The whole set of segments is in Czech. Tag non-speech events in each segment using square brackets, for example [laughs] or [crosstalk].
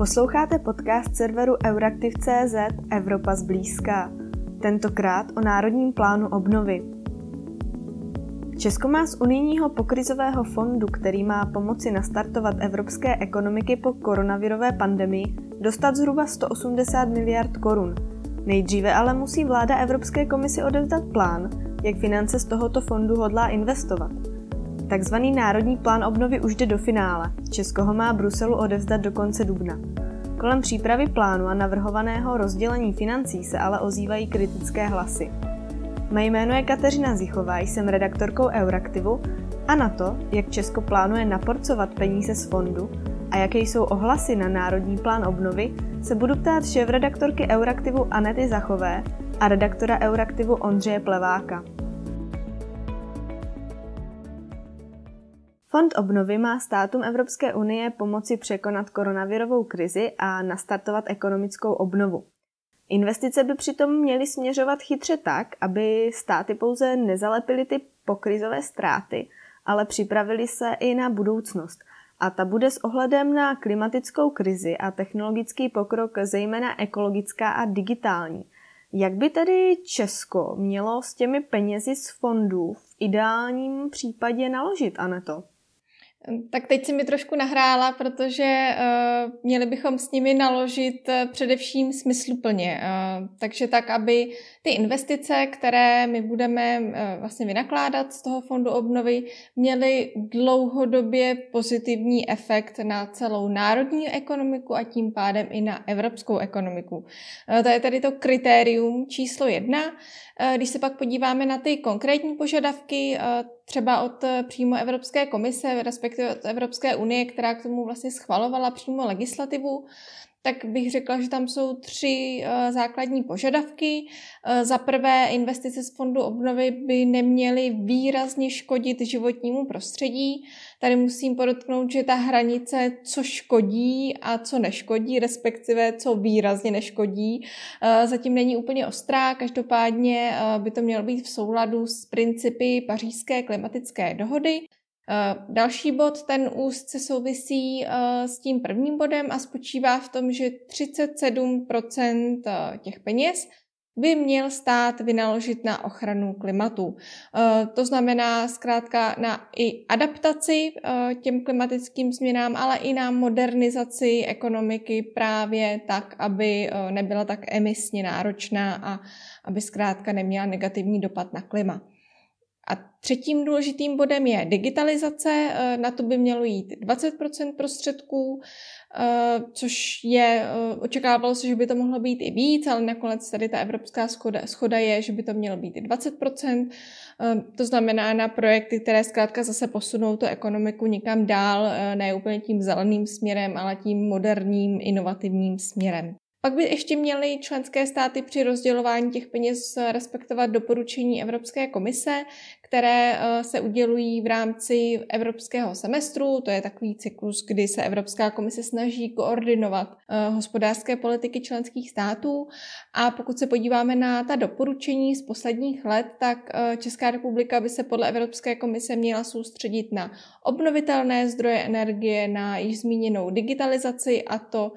Posloucháte podcast serveru Euraktiv.cz Evropa zblízka. Tentokrát o Národním plánu obnovy. Česko má z unijního pokrizového fondu, který má pomoci nastartovat evropské ekonomiky po koronavirové pandemii, dostat zhruba 180 miliard korun. Nejdříve ale musí vláda Evropské komisi odevzdat plán, jak finance z tohoto fondu hodlá investovat. Takzvaný Národní plán obnovy už jde do finále. Česko ho má Bruselu odevzdat do konce dubna. Kolem přípravy plánu a navrhovaného rozdělení financí se ale ozývají kritické hlasy. Mé jméno je Kateřina Zichová, jsem redaktorkou Euraktivu a na to, jak Česko plánuje naporcovat peníze z fondu a jaké jsou ohlasy na Národní plán obnovy, se budu ptát šéf-redaktorky Euraktivu Anety Zachové a redaktora Euraktivu Ondřeje Pleváka. Fond obnovy má státům Evropské unie pomoci překonat koronavirovou krizi a nastartovat ekonomickou obnovu. Investice by přitom měly směřovat chytře tak, aby státy pouze nezalepily ty pokrizové ztráty, ale připravili se i na budoucnost. A ta bude s ohledem na klimatickou krizi a technologický pokrok zejména ekologická a digitální. Jak by tedy Česko mělo s těmi penězi z fondů v ideálním případě naložit, Aneto? Tak teď si mi trošku nahrála, protože uh, měli bychom s nimi naložit uh, především smysluplně. Uh, takže tak, aby ty investice, které my budeme uh, vlastně vynakládat z toho fondu obnovy, měly dlouhodobě pozitivní efekt na celou národní ekonomiku a tím pádem i na evropskou ekonomiku. Uh, to je tedy to kritérium číslo jedna. Uh, když se pak podíváme na ty konkrétní požadavky, uh, třeba od eh, přímo Evropské komise, respektive od Evropské unie, která k tomu vlastně schvalovala přímo legislativu, tak bych řekla, že tam jsou tři uh, základní požadavky. Uh, za prvé, investice z fondu obnovy by neměly výrazně škodit životnímu prostředí. Tady musím podotknout, že ta hranice, co škodí a co neškodí, respektive co výrazně neškodí, uh, zatím není úplně ostrá. Každopádně by to mělo být v souladu s principy pařížské klimatické dohody. Eh, další bod, ten úzce souvisí eh, s tím prvním bodem a spočívá v tom, že 37% eh, těch peněz by měl stát vynaložit na ochranu klimatu. To znamená zkrátka na i adaptaci těm klimatickým změnám, ale i na modernizaci ekonomiky právě tak, aby nebyla tak emisně náročná a aby zkrátka neměla negativní dopad na klima. A třetím důležitým bodem je digitalizace. Eh, na to by mělo jít 20% prostředků, eh, což je, eh, očekávalo se, že by to mohlo být i víc, ale nakonec tady ta evropská schoda, schoda je, že by to mělo být i 20% To znamená na projekty, které zkrátka zase posunou tu ekonomiku někam dál, ne úplně tím zeleným směrem, ale tím moderním, inovativním směrem. Pak by ještě měly členské státy při rozdělování těch peněz respektovat doporučení Evropské komise, které eh, se udělují v rámci evropského semestru. To je takový cyklus, kdy se Evropská komise snaží koordinovat eh, hospodářské politiky členských států. A pokud se podíváme na ta doporučení z posledních let, tak eh, Česká republika by se podle Evropské komise měla soustředit na obnovitelné zdroje energie, na již zmíněnou digitalizaci a to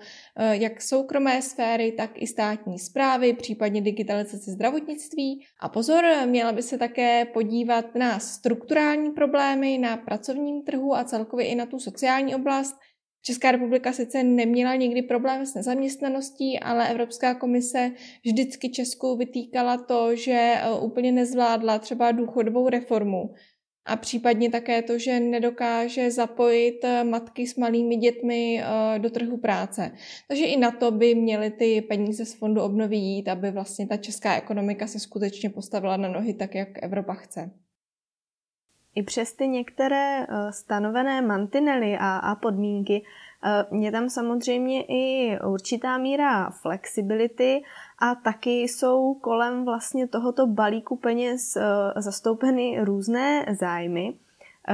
jak soukromé sféry, tak i státní zprávy, případně digitalizaci zdravotnictví. A pozor, měla by se také podívat podívat na strukturální problémy na pracovním trhu a celkově i na tu sociální oblast. Česká republika sice neměla nikdy problém s nezaměstnaností, ale Evropská komise vždycky Česku vytýkala to, že e, úplně nezvládla třeba důchodovou reformu a případně také to, že nedokáže zapojit e, matky s malými dětmi e, do trhu práce. Takže i na to by měly ty peníze z fondu obnovy jít, aby vlastně ta česká ekonomika se skutečně postavila na nohy tak, jak Evropa chce. I přes ty některé eh, stanovené mantinely a, a podmínky eh, je tam samozřejmě i určitá míra flexibility a taky jsou kolem vlastně tohoto balíku peněz eh, zastoupeny různé zájmy,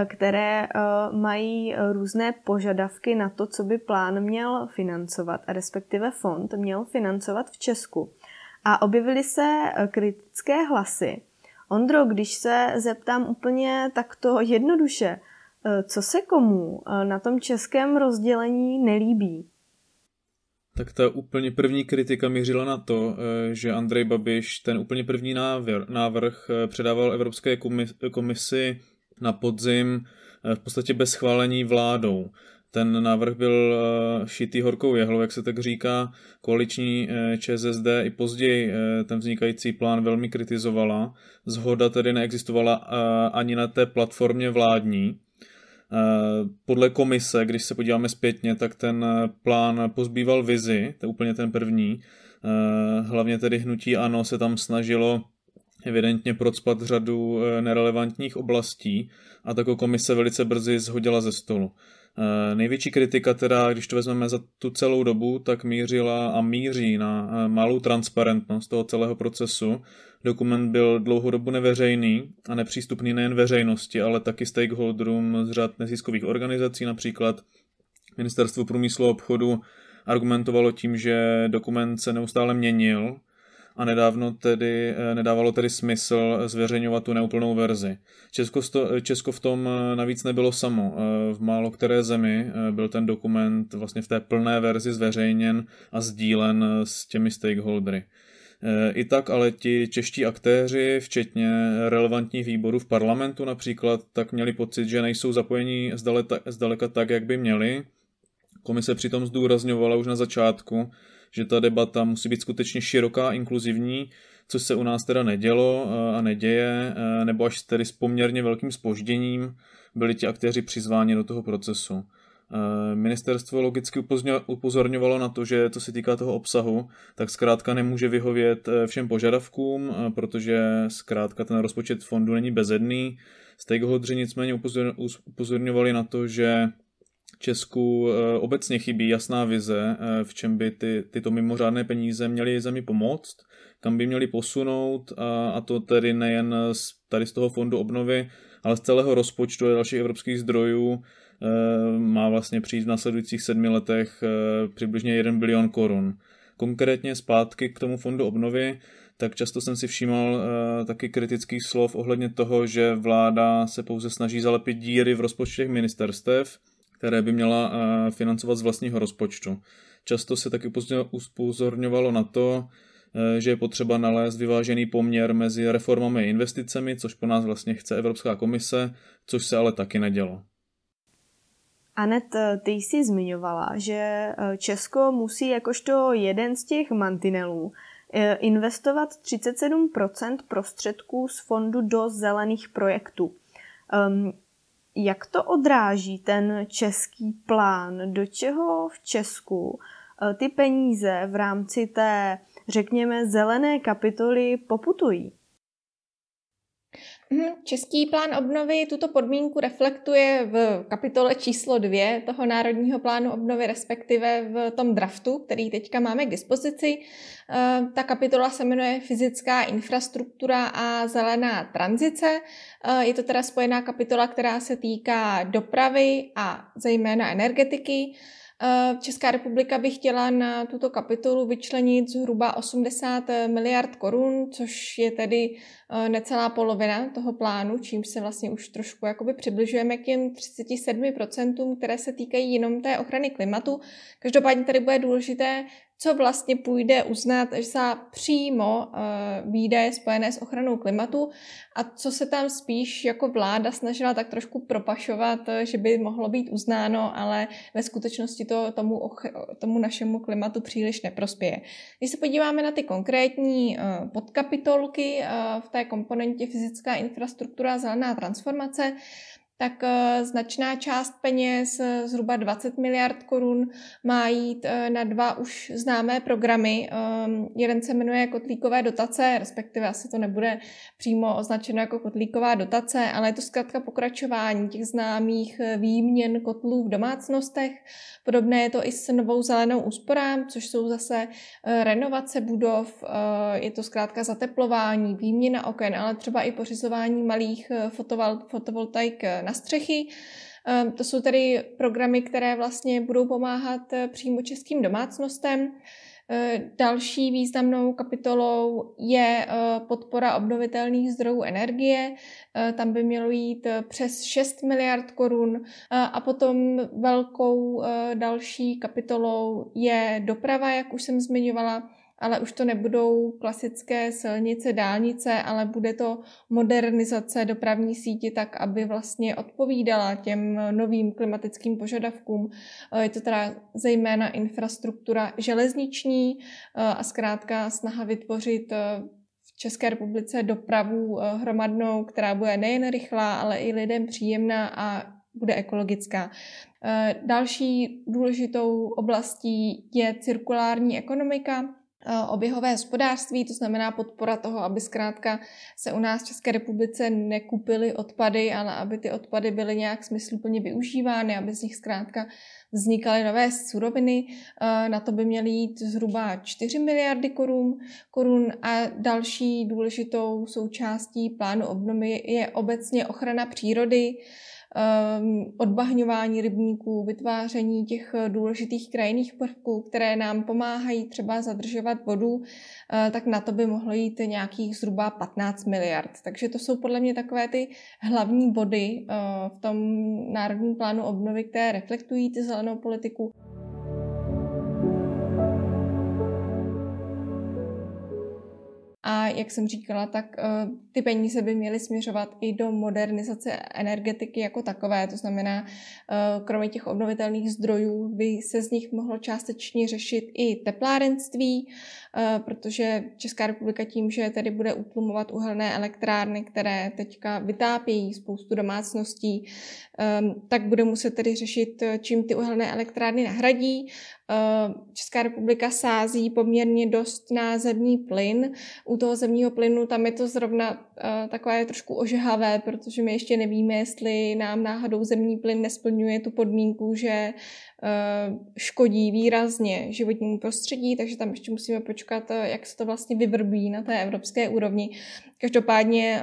které mají různé požadavky na to, co by plán měl financovat, respektive fond měl financovat v Česku. A objevily se kritické hlasy, Ondro, když se zeptám úplně takto jednoduše, eh, co se komu eh, na tom českém rozdělení nelíbí? Tak ta úplně první kritika mířila na to, eh, že Andrej Babiš ten úplně první návrh eh, předával Evropské komisi na podzim v podstatě bez schválení vládou. Ten návrh byl šitý horkou jehlou, jak se tak říká. Koaliční ČSSD i později ten vznikající plán velmi kritizovala. Zhoda tedy neexistovala ani na té platformě vládní. Eh, podle komise, když se podíváme zpětně, tak ten plán pozbýval vizi, to je úplně ten první. Eh, hlavně tedy hnutí ANO se tam snažilo evidentně procpat řadu eh, nerelevantních oblastí a takovou komise velice brzy zhodila ze stolu. Největší kritika teda, když to vezmeme za tu celou dobu, tak mířila a míří na malou transparentnost toho celého procesu. Dokument byl dlouhou dobu neveřejný a nepřístupný nejen veřejnosti, ale taky stakeholderům z řad neziskových organizací, například Ministerstvo průmyslu a obchodu argumentovalo tím, že dokument se neustále měnil a nedávno tedy, eh, nedávalo tedy smysl zveřejňovat tu neúplnou verzi. Česko, sto, Česko v tom eh, navíc nebylo samo. Eh, v málo které zemi byl ten dokument vlastně v té plné verzi zveřejněn a sdílen s těmi stakeholdery. I tak ale ti čeští aktéři, včetně relevantních výborů v parlamentu například, tak měli pocit, že nejsou zapojení zdaleka, zdaleka tak, jak by měli. Komise přitom zdůrazňovala už na začátku, že ta debata musí být skutečně široká, inkluzivní, což se u nás teda nedělo eh, a neděje, eh, nebo až tedy s poměrně velkým spožděním byli ti aktéři přizváni do toho procesu. Eh, ministerstvo logicky upozorňovalo na to, že to se týká toho obsahu, tak zkrátka nemůže vyhovět všem požadavkům, protože zkrátka ten rozpočet fondu není bezedný. Stakeholdři nicméně upozorňovali na to, že Česku obecně chybí jasná vize, v čem by ty, tyto mimořádné peníze měly zemi pomoct, kam by měly posunout a, a to tedy nejen z, tady z toho fondu obnovy, ale z celého rozpočtu a dalších evropských zdrojů, Eh, má vlastně přijít v následujících sedmi letech eh, přibližně 1 bilion korun. Konkrétně zpátky k tomu fondu obnovy, tak často jsem si všímal eh, taky kritických slov ohledně toho, že vláda se pouze snaží zalepit díry v rozpočtech ministerstev, které by měla financovat z vlastního rozpočtu. Často se taky upozorňovalo na to, že je potřeba nalézt vyvážený poměr mezi reformami a investicemi, což po nás vlastně chce Evropská komise, což se ale taky nedělo. Anet, ty jsi zmiňovala, že eh, Česko musí jakožto jeden z těch mantinelů eh, investovat 37% prostředků z fondu do zelených projektů. Jak to odráží ten český plán? Do čeho v Česku eh, ty peníze v rámci té, řekněme, zelené kapitoly poputují? Mhm, český plán obnovy tuto podmínku reflektuje v kapitole číslo dvě toho Národního plánu obnovy, respektive v tom draftu, který teďka máme k dispozici. Eh, ta kapitola se jmenuje Fyzická infrastruktura a zelená tranzice. Eh, je to teda spojená kapitola, která se týká dopravy a zejména energetiky. Eh, Česká republika by chtěla na tuto kapitolu vyčlenit zhruba 80 miliard korun, což je tedy eh, necelá polovina toho plánu, čím se vlastně už trošku jakoby přibližujeme k těm 37%, které se týkají jenom té ochrany klimatu. Každopádně tady bude důležité co vlastně půjde uznat za přímo uh, výdaje spojené s ochranou klimatu a co se tam spíš jako vláda snažila tak trošku propašovat, eh, že by mohlo být uznáno, ale ve skutečnosti to tomu, tomu našemu klimatu příliš neprospěje. Když se podíváme na ty konkrétní uh, podkapitolky v té komponentě fyzická infrastruktura a zelená transformace, tak eh, značná část peněz, eh, zhruba 20 miliard korun, má jít eh, na dva už známé programy. Ehm, jeden se jmenuje kotlíkové dotace, respektive asi to nebude přímo označeno jako kotlíková dotace, ale je to zkrátka pokračování těch známých výměn kotlů v domácnostech. Podobné je to i s novou zelenou úsporám, což jsou zase renovace budov, je to zkrátka zateplování, výměna oken, ale třeba i pořizování malých fotovol- fotovoltaik na střechy. To jsou tedy programy, které vlastně budou pomáhat přímo českým domácnostem. Další významnou kapitolou je podpora obnovitelných zdrojů energie. Tam by mělo jít přes 6 miliard korun. A potom velkou další kapitolou je doprava, jak už jsem zmiňovala ale už to nebudou klasické silnice, dálnice, ale bude to modernizace dopravní síti tak, aby vlastně odpovídala těm novým klimatickým požadavkům. Eh, je to teda zejména infrastruktura železniční eh, a zkrátka snaha vytvořit eh, v České republice dopravu hromadnou, která bude nejen rychlá, ale i lidem příjemná a bude ekologická. Další důležitou oblastí je cirkulární ekonomika, oběhové hospodářství, to znamená podpora toho, aby zkrátka se u nás v České republice nekupily odpady, ale aby ty odpady byly nějak smysluplně využívány, aby z nich zkrátka vznikaly nové suroviny. Eh, na to by měly jít zhruba 4 miliardy korun, korun a další důležitou součástí plánu obnovy je obecně ochrana přírody, odbahňování rybníků, vytváření těch eh, důležitých krajinných prvků, které nám pomáhají třeba zadržovat vodu, eh, tak na to by mohlo jít nějakých zhruba 15 miliard. Takže to jsou podle mě takové ty hlavní body eh, v tom národním plánu obnovy, které reflektují ty zelenou politiku. A jak jsem říkala, tak uh, ty peníze by měly směřovat i do modernizace energetiky jako takové. To znamená, uh, kromě těch obnovitelných zdrojů by se z nich mohlo částečně řešit i teplárenství, uh, protože Česká republika tím, že tedy bude utlumovat uhelné elektrárny, které teďka vytápějí spoustu domácností, tak bude muset tedy řešit, čím ty uhelné elektrárny nahradí. Česká republika sází poměrně dost na zemní plyn. U toho zemního plynu tam je to zrovna uh, takové trošku ožehavé, protože my ještě nevíme, jestli nám náhodou zemní plyn nesplňuje tu podmínku, že škodí výrazně životnímu prostředí, takže tam ještě musíme počkat, uh, jak se to vlastně vyvrbí na té evropské úrovni. Každopádně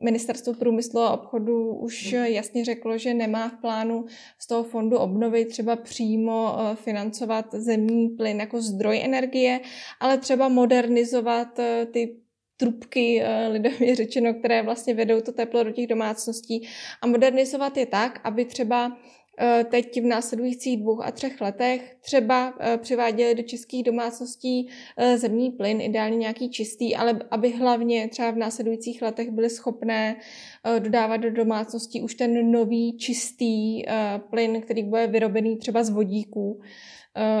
ministerstvo průmyslu a obchodu už jasně řeklo, že nemá v plánu z toho fondu obnovy třeba přímo financovat zemní plyn jako zdroj energie, ale třeba modernizovat ty trubky, lidově řečeno, které vlastně vedou to teplo do těch domácností a modernizovat je tak, aby třeba Eh, teď v následujících dvou a třech letech třeba eh, přiváděli do českých domácností eh, zemní plyn, ideálně nějaký čistý, ale aby hlavně třeba v následujících letech byly schopné dodávat do domácností už ten nový čistý plyn, který bude vyrobený třeba z vodíků.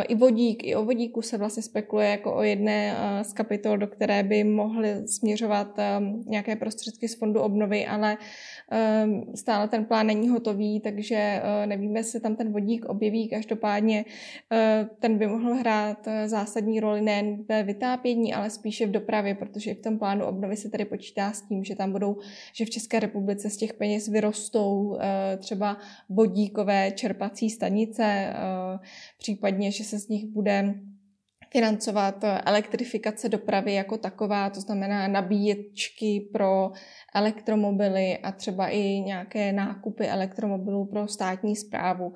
I vodík, i o vodíku se vlastně spekuluje jako o jedné z kapitol, do které by mohly směřovat nějaké prostředky z fondu obnovy, ale Ehm, stále ten plán není hotový, takže eh, nevíme, jestli tam ten vodík objeví. Každopádně eh, ten by mohl hrát eh, zásadní roli nejen ve vytápění, ale spíše v dopravě, protože v tom plánu obnovy se tady počítá s tím, že tam budou, že v České republice z těch peněz vyrostou třeba vodíkové čerpací stanice, případně, že se z nich bude financovat elektrifikace dopravy jako taková, to znamená nabíječky pro elektromobily a třeba i nějaké nákupy elektromobilů pro státní zprávu.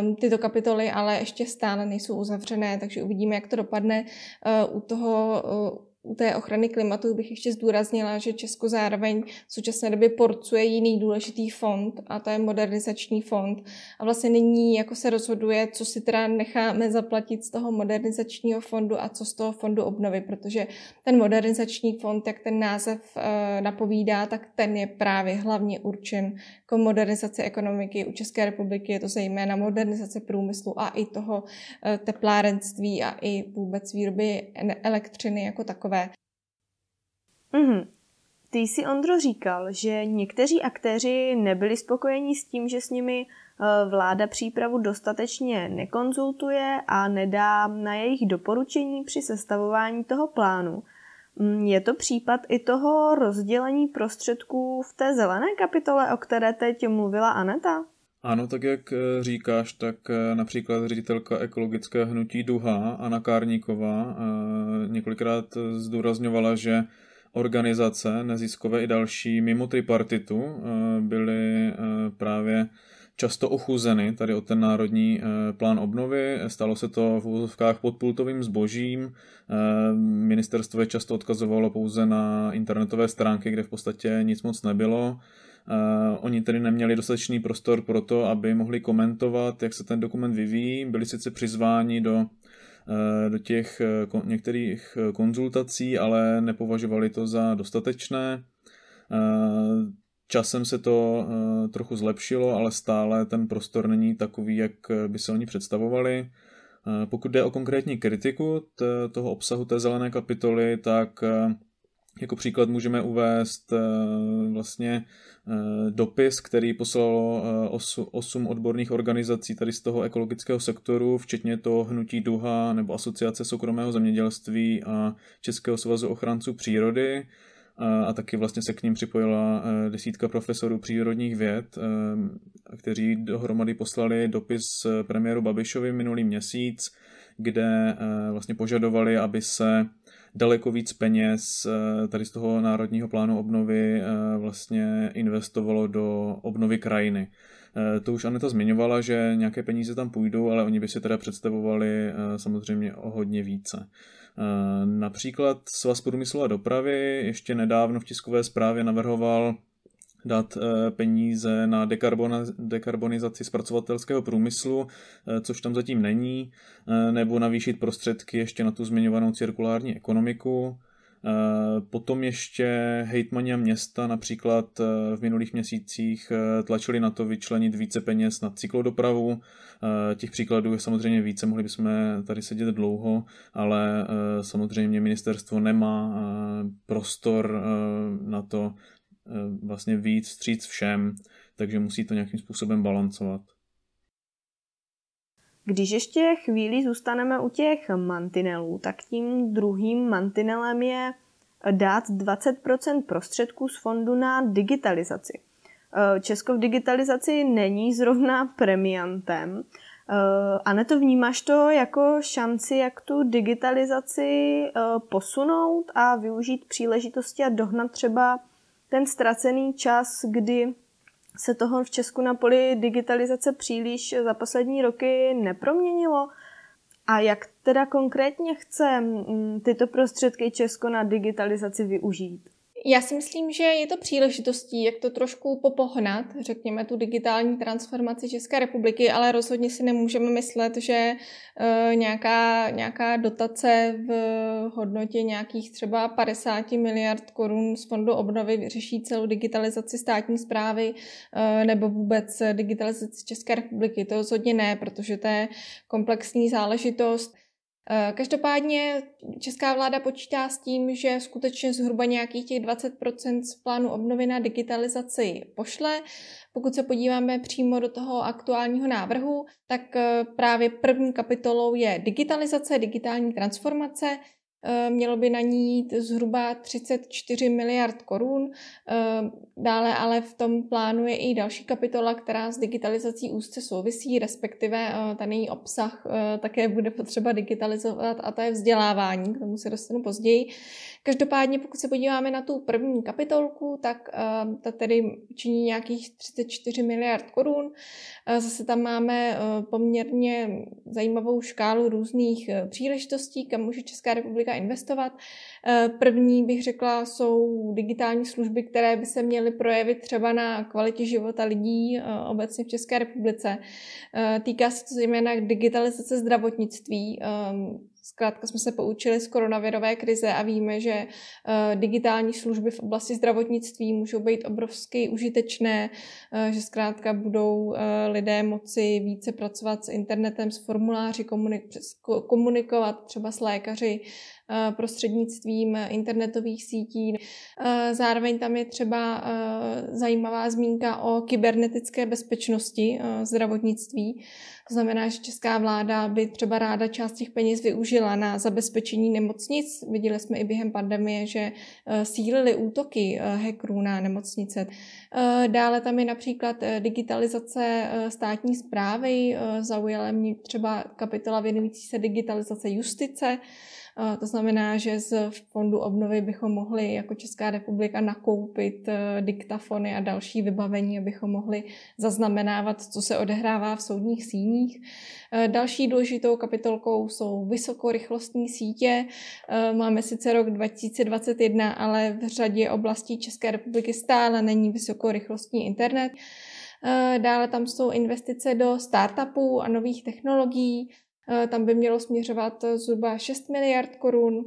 Um, tyto kapitoly ale ještě stále nejsou uzavřené, takže uvidíme, jak to dopadne. Uh, u toho uh, u té ochrany klimatu bych ještě zdůraznila, že Česko zároveň v současné době porcuje jiný důležitý fond a to je modernizační fond. A vlastně nyní jako se rozhoduje, co si teda necháme zaplatit z toho modernizačního fondu a co z toho fondu obnovy, protože ten modernizační fond, jak ten název uh, napovídá, tak ten je právě hlavně určen k modernizaci ekonomiky. U České republiky je to zejména modernizace průmyslu a i toho uh, teplárenství a i vůbec výroby elektřiny jako takové takové. Mm-hmm. Ty jsi, Ondro, říkal, že někteří aktéři nebyli spokojeni s tím, že s nimi eh, vláda přípravu dostatečně nekonzultuje a nedá na jejich doporučení při sestavování toho plánu. Mm, je to případ i toho rozdělení prostředků v té zelené kapitole, o které teď mluvila Aneta? Ano, tak jak eh, říkáš, tak eh, například ředitelka ekologické hnutí Duha, Anna Kárníková, eh, několikrát zdůrazňovala, že organizace neziskové i další mimo tripartitu byly právě často ochuzeny tady o ten národní plán obnovy. Stalo se to v úvozovkách pod pultovým zbožím. Ministerstvo je často odkazovalo pouze na internetové stránky, kde v podstatě nic moc nebylo. Oni tedy neměli dostatečný prostor pro to, aby mohli komentovat, jak se ten dokument vyvíjí. Byli sice přizváni do, uh, do těch uh, některých konzultací, ale nepovažovali to za dostatečné. Časem se to trochu zlepšilo, ale stále ten prostor není takový, jak by se oni představovali. Pokud jde o konkrétní kritiku toho obsahu té zelené kapitoly, tak jako příklad můžeme uvést eh, vlastně eh, dopis, který poslalo eh, osm odborných organizací tady z toho ekologického sektoru, včetně toho Hnutí Duha nebo Asociace soukromého zemědělství a Českého svazu ochránců přírody. A taky vlastně se k ním připojila desítka profesorů přírodních věd, kteří dohromady poslali dopis premiéru Babišovi minulý měsíc, kde vlastně požadovali, aby se daleko víc peněz eh, tady z toho národního plánu obnovy eh, vlastně investovalo do obnovy krajiny. Eh, to už Aneta zmiňovala, že nějaké peníze tam půjdou, ale oni by si teda představovali samozřejmě o hodně více. Například Svaz průmyslu a dopravy ještě nedávno v tiskové zprávě navrhoval dát eh, peníze na dekarbonizaci zpracovatelského průmyslu, eh, což tam zatím není, eh, nebo navýšit prostředky ještě na tu zmiňovanou cirkulární ekonomiku. Potom ještě hejtmani a města například v minulých měsících tlačili na to vyčlenit více peněz na cyklodopravu. Těch příkladů je samozřejmě více, mohli bychom tady sedět dlouho, ale samozřejmě ministerstvo nemá prostor na to vlastně víc vstříc všem, takže musí to nějakým způsobem balancovat. Když ještě chvíli zůstaneme u těch mantinelů, tak tím druhým mantinelem je dát 20% prostředků z fondu na digitalizaci. Eh, Česko v digitalizaci není zrovna premiantem. Eh, a ne to vnímáš to jako šanci, jak tu digitalizaci posunout a využít příležitosti a dohnat třeba ten ztracený čas, kdy se toho v Česku na poli digitalizace příliš za poslední roky neproměnilo. A jak teda konkrétně chce mm, tyto prostředky Česko na digitalizaci využít? Já si myslím, že je to příležitostí, jak to trošku popohnat, řekněme, tu digitální transformaci České republiky, ale rozhodně si nemůžeme myslet, že uh, nějaká, nějaká dotace v hodnotě nějakých třeba 50 miliard korun z Fondu obnovy vyřeší celou digitalizaci státní zprávy uh, nebo vůbec digitalizaci České republiky. To rozhodně ne, protože to je komplexní záležitost. Eh, každopádně česká vláda počítá s tím, že skutečně zhruba nějakých těch 20% z plánu obnovy na digitalizaci pošle. Pokud se podíváme přímo do toho aktuálního návrhu, tak eh, právě první kapitolou je digitalizace, digitální transformace, mělo by na ní jít zhruba 34 miliard korun. Eh, dále ale v tom plánu je i další kapitola, která s digitalizací úzce souvisí, respektive eh, ten její obsah také bude potřeba digitalizovat a to je vzdělávání, k tomu se dostanu později. Každopádně, pokud se podíváme na tu první kapitolku, tak ta tedy činí nějakých 34 miliard korun. Zase tam máme poměrně zajímavou škálu různých příležitostí, kam může Česká republika investovat. Eh, první bych řekla jsou digitální služby, které by se měly projevit třeba na kvalitě života lidí eh, obecně v České republice. Eh, týká se to zejména digitalizace zdravotnictví. Zkrátka jsme se poučili z koronavirové krize a víme, že digitální služby v oblasti zdravotnictví můžou být obrovsky užitečné, že zkrátka budou lidé moci více pracovat s internetem, s formuláři, komunikovat třeba s lékaři, prostřednictvím internetových sítí. Eh, zároveň tam je třeba eh, zajímavá zmínka o kybernetické bezpečnosti zdravotnictví. To znamená, že česká vláda by třeba ráda část těch peněz využila na zabezpečení nemocnic. Viděli jsme i během pandemie, že sílily útoky hackerů na nemocnice. Dále tam je například digitalizace státní zprávy. Zaujala mě třeba kapitola věnující se digitalizace justice. To znamená, že z fondu obnovy bychom mohli jako Česká republika nakoupit diktafony a další vybavení, abychom mohli zaznamenávat, co se odehrává v soudních síních. Další důležitou kapitolkou jsou vysokorychlostní sítě. Máme sice rok 2021, ale v řadě oblastí České republiky stále není vysokorychlostní internet. Dále tam jsou investice do startupů a nových technologií. Eh, tam by mělo směřovat zhruba 6 miliard korun.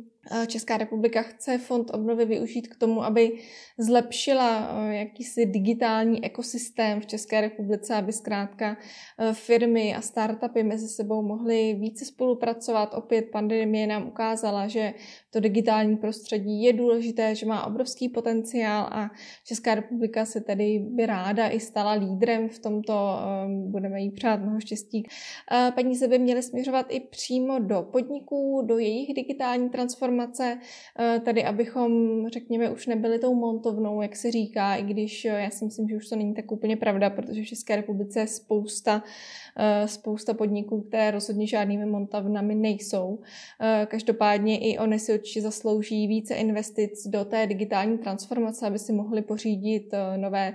Česká republika chce fond obnovy využít k tomu, aby zlepšila eh, jakýsi digitální ekosystém v České republice, aby zkrátka eh, firmy a startupy mezi sebou mohly více spolupracovat. Opět pandemie nám ukázala, že to digitální prostředí je důležité, že má obrovský potenciál a Česká republika se tedy by ráda i stala lídrem v tomto. Eh, budeme jí přát mnoho štěstí. Peníze by měly směřovat i přímo do podniků, do jejich digitální transformace eh, tady abychom, řekněme, už nebyli tou montovnou, jak se říká, i když eh, já si myslím, že už to není tak úplně pravda, protože v České republice je spousta, eh, spousta podniků, které rozhodně žádnými montavnami nejsou. Každopádně i oni si určitě zaslouží více investic do té digitální transformace, aby si mohli pořídit nové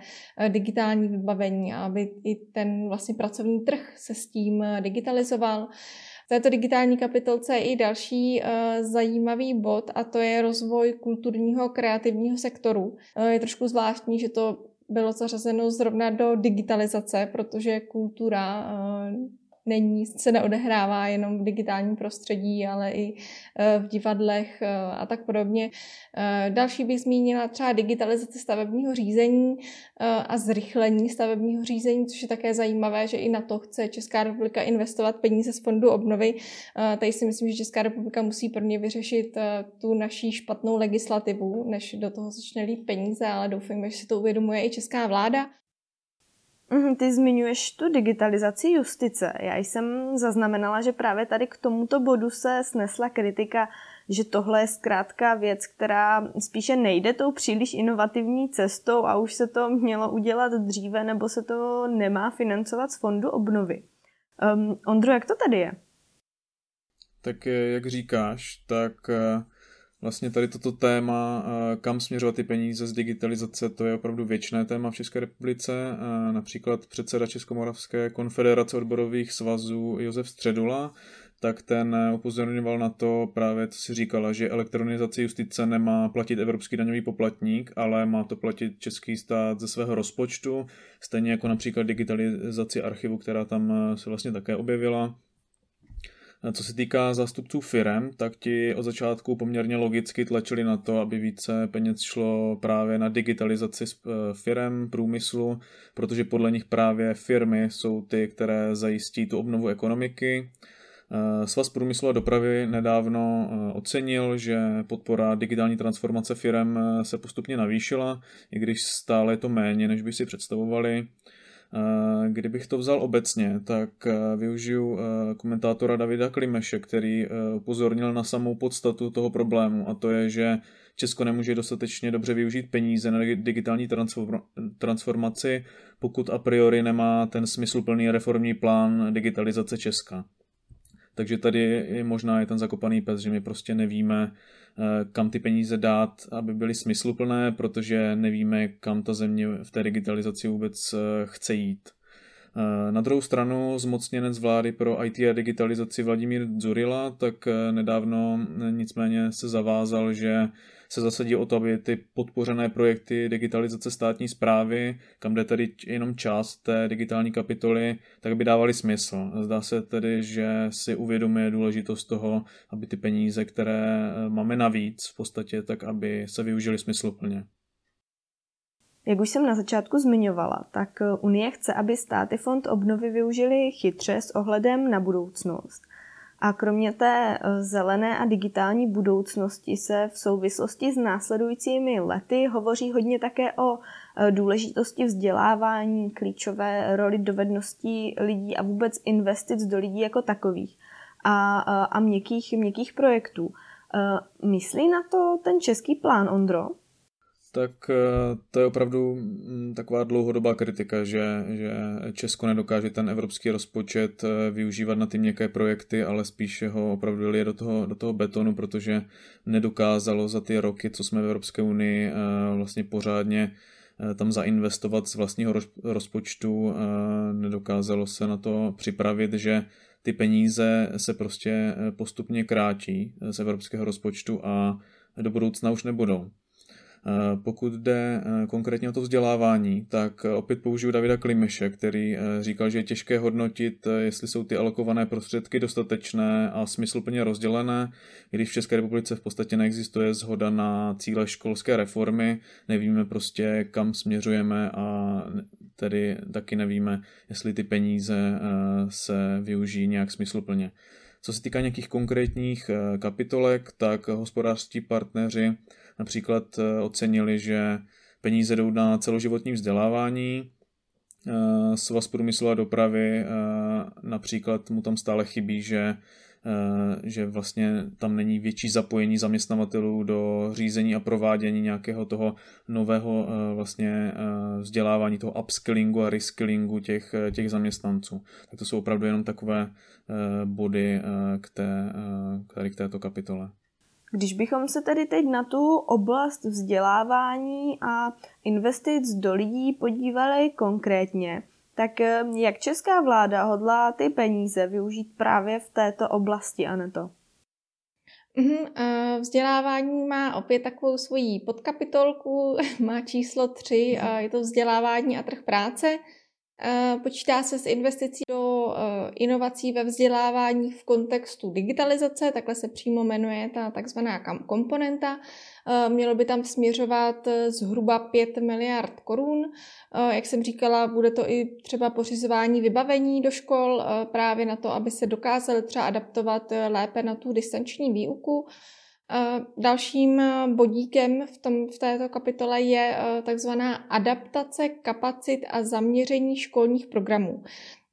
digitální vybavení a aby i ten vlastně pracovní trh se s tím digitalizoval. V této digitální kapitolce je i další zajímavý bod a to je rozvoj kulturního kreativního sektoru. Je trošku zvláštní, že to bylo zařazeno zrovna do digitalizace, protože kultura není, se neodehrává jenom v digitálním prostředí, ale i eh, v divadlech eh, a tak podobně. Eh, další bych zmínila třeba digitalizaci stavebního řízení a zrychlení stavebního řízení, což je také zajímavé, že i na to chce Česká republika investovat peníze z fondu obnovy. Tady si myslím, že Česká republika musí prvně vyřešit tu naší špatnou legislativu, než do toho začne lít peníze, ale doufám, že si to uvědomuje i česká vláda. Mhm, ty zmiňuješ tu digitalizaci justice. Já jsem zaznamenala, že právě tady k tomuto bodu se snesla kritika, že tohle je zkrátka věc, která spíše nejde tou příliš inovativní cestou a už se to mělo udělat dříve, nebo se to nemá financovat z fondu obnovy. Um, Ondro, jak to tady je? Tak jak říkáš, tak uh Vlastně tady toto téma, kam směřovat ty peníze z digitalizace, to je opravdu věčné téma v České republice. Například předseda Českomoravské konfederace odborových svazů Josef Středula, tak ten upozorňoval na to právě, co si říkala, že elektronizace justice nemá platit evropský daňový poplatník, ale má to platit český stát ze svého rozpočtu, stejně jako například digitalizaci archivu, která tam se vlastně také objevila. Co se týká zástupců firem, tak ti od začátku poměrně logicky tlačili na to, aby více peněz šlo právě na digitalizaci eh, firem, průmyslu, protože podle nich právě firmy jsou ty, které zajistí tu obnovu ekonomiky. Eh, Svaz průmyslu a dopravy nedávno eh, ocenil, že podpora digitální transformace firem se postupně navýšila, i když stále je to méně, než by si představovali. Kdybych to vzal obecně, tak eh, využiju eh, komentátora Davida Klimeše, který eh, upozornil na samou podstatu toho problému a to je, že Česko nemůže dostatečně dobře využít peníze na digitální transformaci, pokud a priori nemá ten smysluplný reformní plán digitalizace Česka. Takže tady je možná je ten zakopaný pes, že my prostě nevíme, Eh, kam ty peníze dát, aby byly smysluplné, protože nevíme, kam ta země v té digitalizaci vůbec eh, chce jít. Eh, na druhou stranu zmocněnec vlády pro IT a digitalizaci Vladimír Dzurila tak nedávno nicméně se zavázal, že se zasadí o to, aby ty podpořené projekty digitalizace státní zprávy, kam jde tedy jenom část té digitální kapitoly, tak by dávaly smysl. Zdá se tedy, že si uvědomuje důležitost toho, aby ty peníze, které eh, máme navíc v podstatě, tak aby se využily smysluplně. Jak už jsem na začátku zmiňovala, tak eh, Unie chce, aby státy fond obnovy využili chytře s ohledem na budoucnost – a kromě té eh, zelené a digitální budoucnosti se v souvislosti s následujícími lety hovoří hodně také o eh, důležitosti vzdělávání, klíčové roli dovedností lidí a vůbec investic do lidí jako takových a, eh, a měkkých, měkkých projektů. Myslí na to ten český plán, Ondro? Tak eh, to je opravdu mm, taková dlouhodobá kritika, že, že Česko nedokáže ten evropský rozpočet eh, využívat na ty měkké projekty, ale spíše ho opravdu lije do toho, do toho betonu, protože nedokázalo za ty roky, co jsme v Evropské unii, eh, vlastně pořádně tam zainvestovat z vlastního rozpočtu, nedokázalo se na to připravit, že ty peníze se prostě postupně krátí z evropského rozpočtu a do budoucna už nebudou. Eh, pokud jde eh, konkrétně o to vzdělávání, tak eh, opět použiju Davida Klimeše, který říkal, že je těžké hodnotit, jestli jsou ty alokované prostředky dostatečné a smysluplně rozdělené, když v České republice v podstatě neexistuje zhoda na cíle školské reformy, nevíme prostě, kam směřujeme a tedy taky nevíme, jestli ty peníze se využijí nějak smysluplně. Co se týká nějakých konkrétních kapitolek, tak hospodářští partneři například eh, ocenili, že peníze jdou na celoživotní vzdělávání, eh, Svaz průmyslu a dopravy eh, například mu tam stále chybí, že že vlastně tam není větší zapojení zaměstnavatelů do řízení a provádění nějakého toho nového vlastně vzdělávání, toho upskillingu a reskillingu těch, těch zaměstnanců. Tak to jsou opravdu jenom takové body k, té, k této kapitole. Když bychom se tedy teď na tu oblast vzdělávání a investic do lidí podívali konkrétně, tak eh, jak česká vláda hodlá ty peníze využít právě v této oblasti, Aneto? Mm, vzdělávání má opět takovou svoji podkapitolku, [laughs] má číslo 3, a je to vzdělávání a trh práce. Eh, počítá se s investicí do eh, inovací ve vzdělávání v kontextu digitalizace, takhle se přímo jmenuje ta takzvaná komponenta. Eh, mělo by tam směřovat zhruba 5 miliard korun. Jak jsem říkala, bude to i třeba pořizování vybavení do škol právě na to, aby se dokázali třeba adaptovat lépe na tu distanční výuku. Dalším eh, bodíkem v, tom, v této kapitole je eh, takzvaná adaptace kapacit a zaměření školních programů.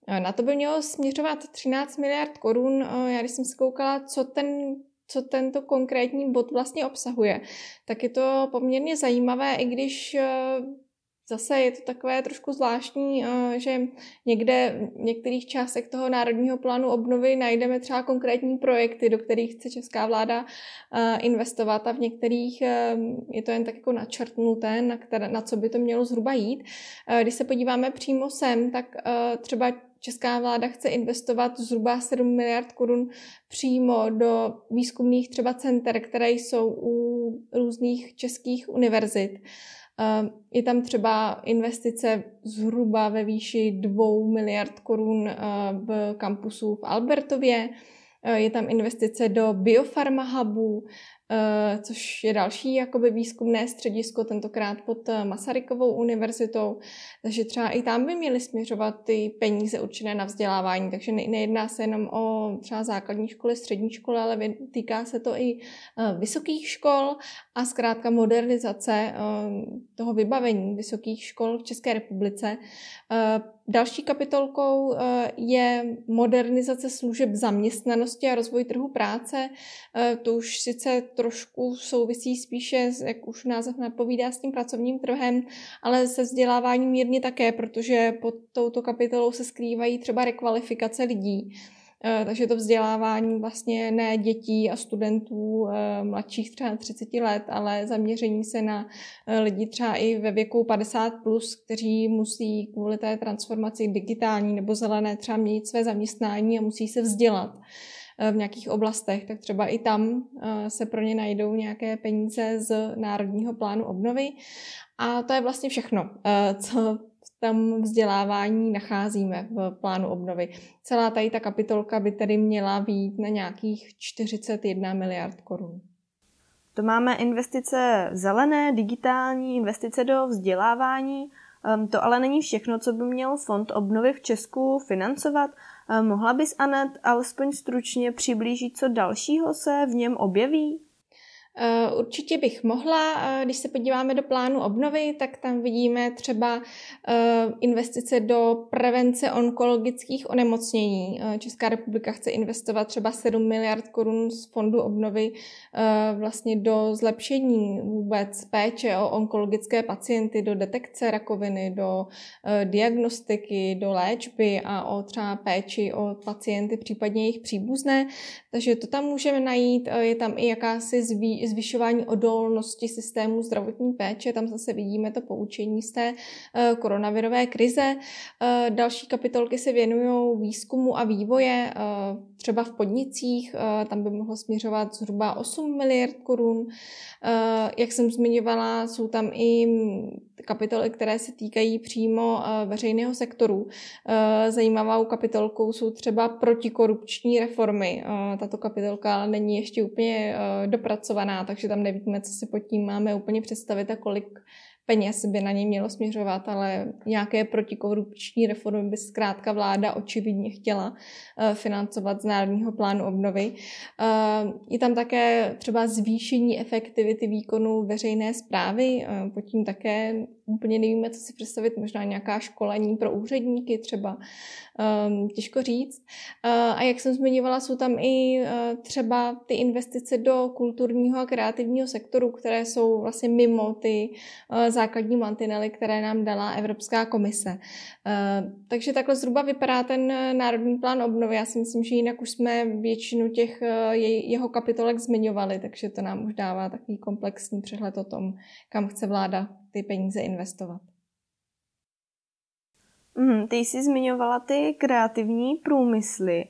Eh, na to by mělo směřovat 13 miliard korun. Já když jsem se koukala, co ten co tento konkrétní bod vlastně obsahuje, tak je to poměrně zajímavé, i když Zase je to takové trošku zvláštní, eh, že někde v některých částech toho národního plánu obnovy najdeme třeba konkrétní projekty, do kterých chce česká vláda eh, investovat a v některých eh, je to jen tak jako načrtnuté, na, které, na co by to mělo zhruba jít. Když se podíváme přímo sem, tak třeba Česká vláda chce investovat zhruba 7 miliard korun přímo do výzkumných třeba center, které jsou u různých českých univerzit. Ehm, je tam třeba investice zhruba ve výši 2 miliard korun eh, v kampusu v Albertově, eh, je tam investice do biofarma hubu, Eh, což je další jakoby výzkumné středisko, tentokrát pod eh, Masarykovou univerzitou. Takže třeba i tam by měly směřovat ty peníze určené na vzdělávání. Takže nejedná se jenom o třeba základní školy, střední školy, ale týká se to i eh, vysokých škol a zkrátka modernizace toho vybavení vysokých škol v České republice. Další kapitolkou eh, je modernizace služeb zaměstnanosti a rozvoj trhu práce. Eh, to už sice trošku souvisí spíše, jak už název napovídá, s tím pracovním trhem, ale se vzděláváním mírně také, protože pod touto kapitolou se skrývají třeba rekvalifikace lidí. Eh, takže to vzdělávání vlastně ne dětí a studentů eh, mladších třeba 30 let, ale zaměření se na eh, lidi třeba i ve věku 50+, plus, kteří musí kvůli té transformaci digitální nebo zelené třeba měnit své zaměstnání a musí se vzdělat v nějakých oblastech, tak třeba i tam se pro ně najdou nějaké peníze z Národního plánu obnovy. A to je vlastně všechno, co tam vzdělávání nacházíme v plánu obnovy. Celá tady ta kapitolka by tedy měla být na nějakých 41 miliard korun. To máme investice zelené, digitální, investice do vzdělávání. Ehm, to ale není všechno, co by měl Fond obnovy v Česku financovat. Ehm, mohla bys, Anet, alespoň stručně přiblížit, co dalšího se v něm objeví? Eh, určitě bych mohla, eh, když se podíváme do plánu obnovy, tak tam vidíme třeba eh, investice do prevence onkologických onemocnění. Česká republika chce investovat třeba 7 miliard korun z fondu obnovy vlastně do zlepšení vůbec péče o onkologické pacienty, do detekce rakoviny, do diagnostiky, do léčby a o třeba péči o pacienty, případně jejich příbuzné. Takže to tam můžeme najít. Je tam i jakási zví, zvyšování odolnosti systému zdravotní péče. Tam zase vidíme to poučení z té eh, koronavirové krize. Eh, další kapitolky se věnují výzkumu a vývoje, eh, třeba v podnicích. Tam by mohlo směřovat zhruba 8 miliard korun. Jak jsem zmiňovala, jsou tam i kapitoly, které se týkají přímo veřejného sektoru. Zajímavou kapitolkou jsou třeba protikorupční reformy. Tato kapitolka není ještě úplně dopracovaná, takže tam nevíme, co si pod tím máme úplně představit a kolik peněz by na něj mělo směřovat, ale nějaké protikorupční reformy by zkrátka vláda očividně chtěla eh, financovat z Národního plánu obnovy. Eh, je tam také třeba zvýšení efektivity výkonu veřejné zprávy, eh, pod tím také úplně nevíme, co si představit, možná nějaká školení pro úředníky třeba, um, těžko říct. A jak jsem zmiňovala, jsou tam i třeba ty investice do kulturního a kreativního sektoru, které jsou vlastně mimo ty základní mantinely, které nám dala Evropská komise. Uh, takže takhle zhruba vypadá ten národní plán obnovy. Já si myslím, že jinak už jsme většinu těch uh, jeho kapitolek zmiňovali, takže to nám už dává takový komplexní přehled o tom, kam chce vláda ty peníze investovat. Mm, ty jsi zmiňovala ty kreativní průmysly.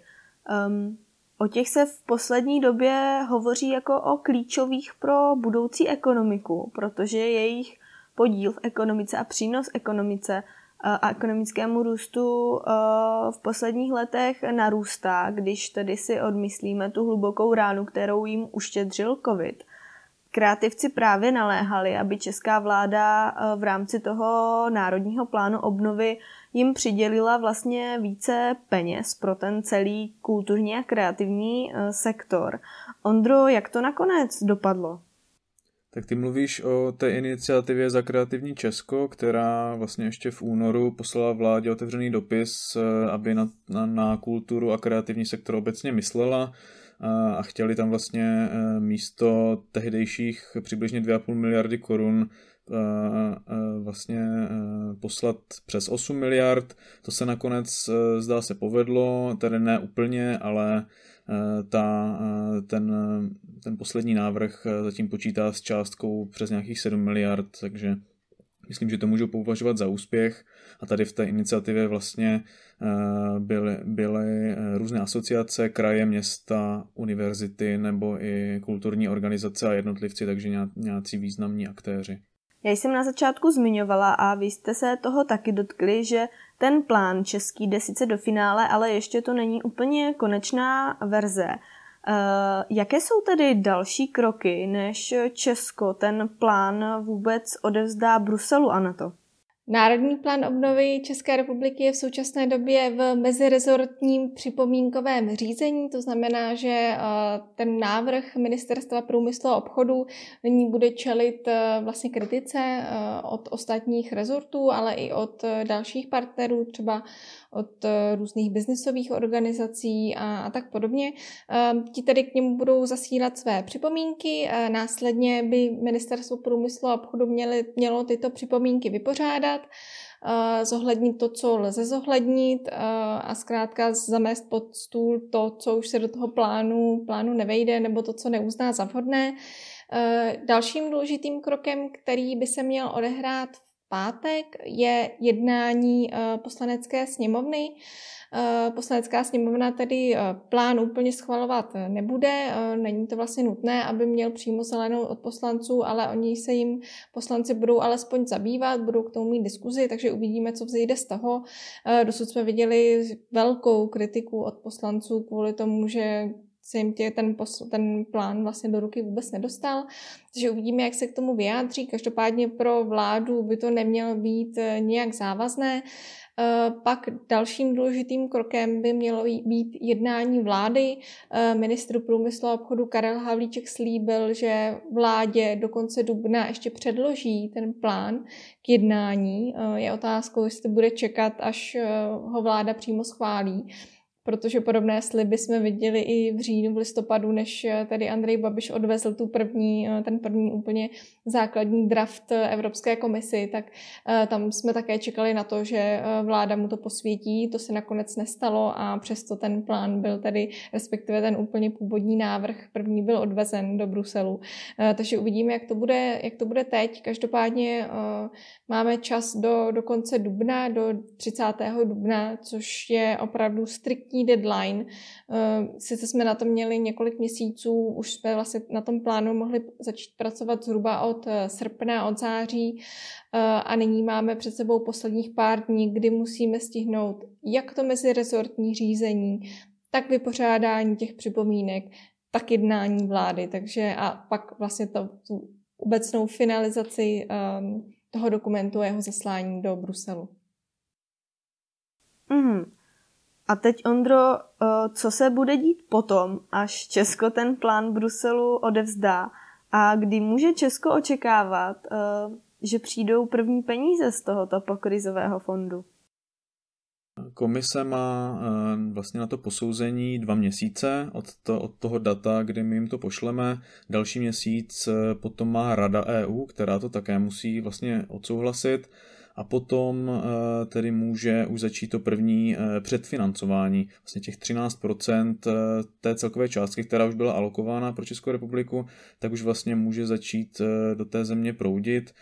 Um, o těch se v poslední době hovoří jako o klíčových pro budoucí ekonomiku, protože jejich podíl v ekonomice a přínos ekonomice a ekonomickému růstu v posledních letech narůstá, když tedy si odmyslíme tu hlubokou ránu, kterou jim uštědřil COVID. Kreativci právě naléhali, aby česká vláda v rámci toho národního plánu obnovy jim přidělila vlastně více peněz pro ten celý kulturní a kreativní sektor. Ondro, jak to nakonec dopadlo? Tak ty mluvíš o té iniciativě za kreativní Česko, která vlastně ještě v únoru poslala vládě otevřený dopis, eh, aby na, na, na kulturu a kreativní sektor obecně myslela a chtěli tam vlastně e, místo tehdejších přibližně 2,5 miliardy korun vlastně poslat přes 8 miliard. To se nakonec zdá se povedlo, tedy ne úplně, ale ta, ten, ten poslední návrh zatím počítá s částkou přes nějakých 7 miliard, takže myslím, že to můžu považovat za úspěch. A tady v té iniciativě vlastně eh, byly, byly eh, různé asociace, kraje, města, univerzity nebo i kulturní organizace a jednotlivci, takže nějací významní aktéři. Já jsem na začátku zmiňovala a vy jste se toho taky dotkli, že ten plán český jde sice do finále, ale ještě to není úplně konečná verze. Uh, jaké jsou tedy další kroky, než Česko ten plán vůbec odevzdá Bruselu a na to? Národní plán obnovy České republiky je v současné době v mezirezortním připomínkovém řízení, to znamená, že eh, ten návrh Ministerstva průmyslu a obchodu nyní bude čelit eh, vlastně kritice eh, od ostatních rezortů, ale i od dalších partnerů, třeba od různých biznisových organizací a, a tak podobně. Ti tedy k němu budou zasílat své připomínky, následně by Ministerstvo průmyslu a obchodu měli, mělo tyto připomínky vypořádat zohlednit to, co lze zohlednit a zkrátka zamést pod stůl to, co už se do toho plánu, plánu nevejde, nebo to, co neuzná za vhodné. Dalším důležitým krokem, který by se měl odehrát v pátek je jednání eh, poslanecké sněmovny. Eh, poslanecká sněmovna tedy eh, plán úplně schvalovat nebude, není to vlastně nutné, aby měl přímo zelenou od poslanců, ale oni se jim poslanci budou alespoň zabývat, budou k tomu mít diskuzi, takže uvidíme, co vzejde z toho. Dosud jsme viděli velkou kritiku od poslanců kvůli tomu, že se jim tě ten, posl- ten plán vlastně do ruky vůbec nedostal. Takže uvidíme, jak se k tomu vyjádří. Každopádně pro vládu by to nemělo být eh, nějak závazné. Pak dalším důležitým krokem by mělo být jednání vlády. Ministr průmyslu a obchodu Karel Havlíček slíbil, že vládě do konce dubna ještě předloží ten plán k jednání. Je otázkou, jestli bude čekat, až ho vláda přímo schválí protože podobné sliby jsme viděli i v říjnu, v listopadu, než eh, tady Andrej Babiš odvezl tu první, eh, ten první úplně základní draft Evropské komisi, tak eh, tam jsme také čekali na to, že vláda mu to posvětí, to se nakonec nestalo a přesto ten plán byl tady, respektive ten úplně původní návrh první byl odvezen do Bruselu. Takže uvidíme, jak to bude, jak to bude teď. Každopádně máme čas do, do konce dubna, do 30. dubna, což je opravdu striktní striktní deadline. Eh, sice jsme na to měli několik měsíců, už jsme vlastně na tom plánu mohli začít pracovat zhruba od eh, srpna, od září eh, a nyní máme před sebou posledních pár dní, kdy musíme stihnout jak to mezirezortní řízení, tak vypořádání těch připomínek, tak jednání vlády. Takže a pak vlastně to, tu obecnou finalizaci um, toho dokumentu a jeho zaslání do Bruselu. Mm. A teď, Ondro, eh, co se bude dít potom, až Česko ten plán Bruselu odevzdá a kdy může Česko očekávat, eh, že přijdou první peníze z tohoto pokrizového fondu? Komise má eh, vlastně na to posouzení dva měsíce od, to, od toho data, kdy my jim to pošleme. Další měsíc potom má Rada EU, která to také musí vlastně odsouhlasit a potom eh, tedy může už začít to první eh, předfinancování. Vlastně těch 13% eh, té celkové částky, která už byla alokována pro Českou republiku, tak už vlastně může začít do té země proudit,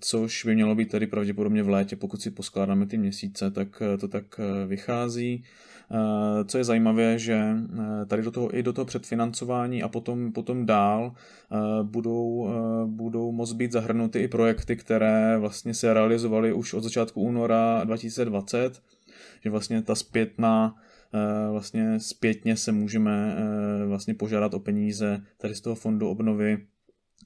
což by mělo být tedy pravděpodobně v létě, pokud si poskládáme ty měsíce, tak to tak vychází. Eh, co je zajímavé, že eh, tady do toho i do toho předfinancování a potom, potom dál eh, budou, budou moct být zahrnuty i projekty, které vlastně se realizovaly už od začátku února 2020, že vlastně ta zpětná vlastně zpětně se můžeme vlastně požádat o peníze tady z toho fondu obnovy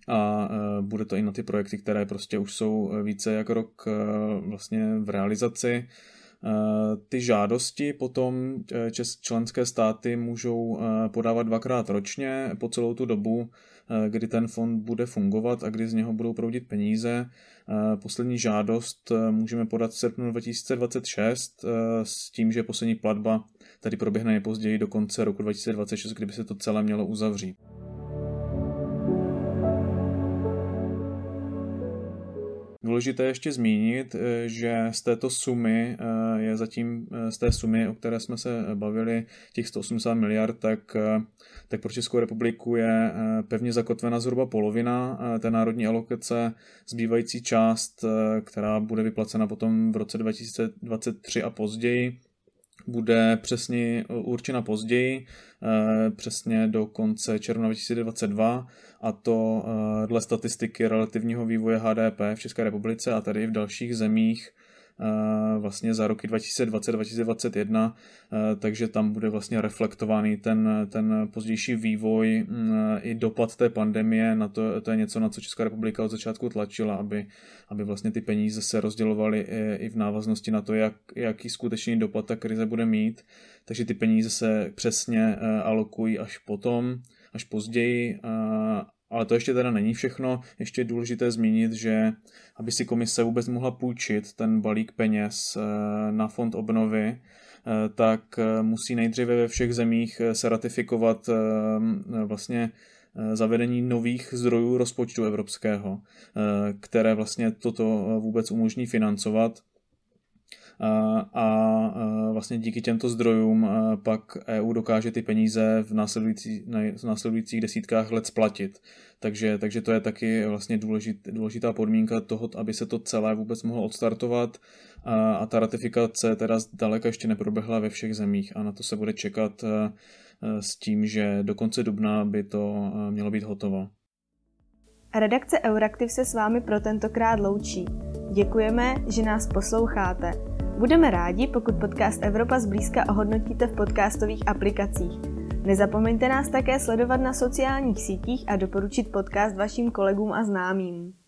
a bude to i na ty projekty, které prostě už jsou více jak rok vlastně v realizaci ty žádosti potom členské státy můžou podávat dvakrát ročně po celou tu dobu, kdy ten fond bude fungovat a kdy z něho budou proudit peníze. Poslední žádost můžeme podat v srpnu 2026 s tím, že poslední platba tady proběhne nejpozději do konce roku 2026, kdyby se to celé mělo uzavřít. Důležité ještě zmínit, eh, že z této sumy eh, je zatím eh, z té sumy, o které jsme se bavili, těch 180 miliard, tak, tak pro Českou republiku je pevně zakotvena zhruba polovina té národní alokace, zbývající část, která bude vyplacena potom v roce 2023 a později, bude přesně určena později, přesně do konce června 2022 a to eh, dle statistiky relativního vývoje HDP v České republice a tady v dalších zemích eh, vlastně za roky 2020-2021, eh, takže tam bude vlastně reflektovaný ten, ten pozdější vývoj i dopad té pandemie, na to, to je něco, na co Česká republika od začátku tlačila, aby, aby vlastně ty peníze se rozdělovaly i, i v návaznosti na to, jak, jaký skutečný dopad ta krize bude mít, takže ty peníze se přesně alokují až potom, až později, ale to ještě teda není všechno. Ještě je důležité zmínit, že aby si komise vůbec mohla půjčit ten balík peněz eh, na fond obnovy, eh, tak eh, musí nejdříve ve všech zemích se ratifikovat vlastně zavedení nových zdrojů rozpočtu evropského, které vlastně toto vůbec umožní financovat a vlastně díky těmto zdrojům pak EU dokáže ty peníze v, následující, v následujících desítkách let splatit. Takže, takže to je taky vlastně důležit, důležitá podmínka toho, aby se to celé vůbec mohlo odstartovat a, a ta ratifikace teda zdaleka ještě neproběhla ve všech zemích a na to se bude čekat s tím, že do konce dubna by to mělo být hotovo. Redakce Euraktiv se s vámi pro tentokrát loučí. Děkujeme, že nás posloucháte. Budeme rádi, pokud podcast Evropa zblízka ohodnotíte v podcastových aplikacích. Nezapomeňte nás také sledovat na sociálních sítích a doporučit podcast vašim kolegům a známým.